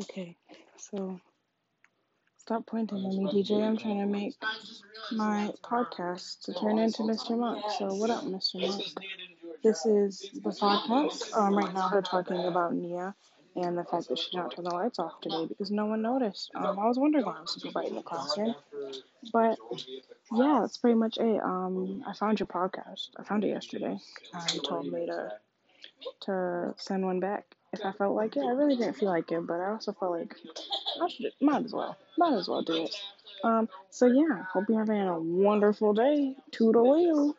Okay, so stop pointing at me, DJ. I'm trying to make my podcast to turn into Mr. Monk. So, what up, Mr. Monk? This is the podcast. Um, right now, we're talking about Nia and the fact that she did not turn the lights off today because no one noticed. Um, I was wondering why it was super bright in the classroom. But yeah, that's pretty much it. Um, I found your podcast. I found it yesterday. Um, you told me to to send one back if I felt like it. I really didn't feel like it, but I also felt like I should might as well. Might as well do it. Um, so yeah, hope you're having a wonderful day. Toodaloo.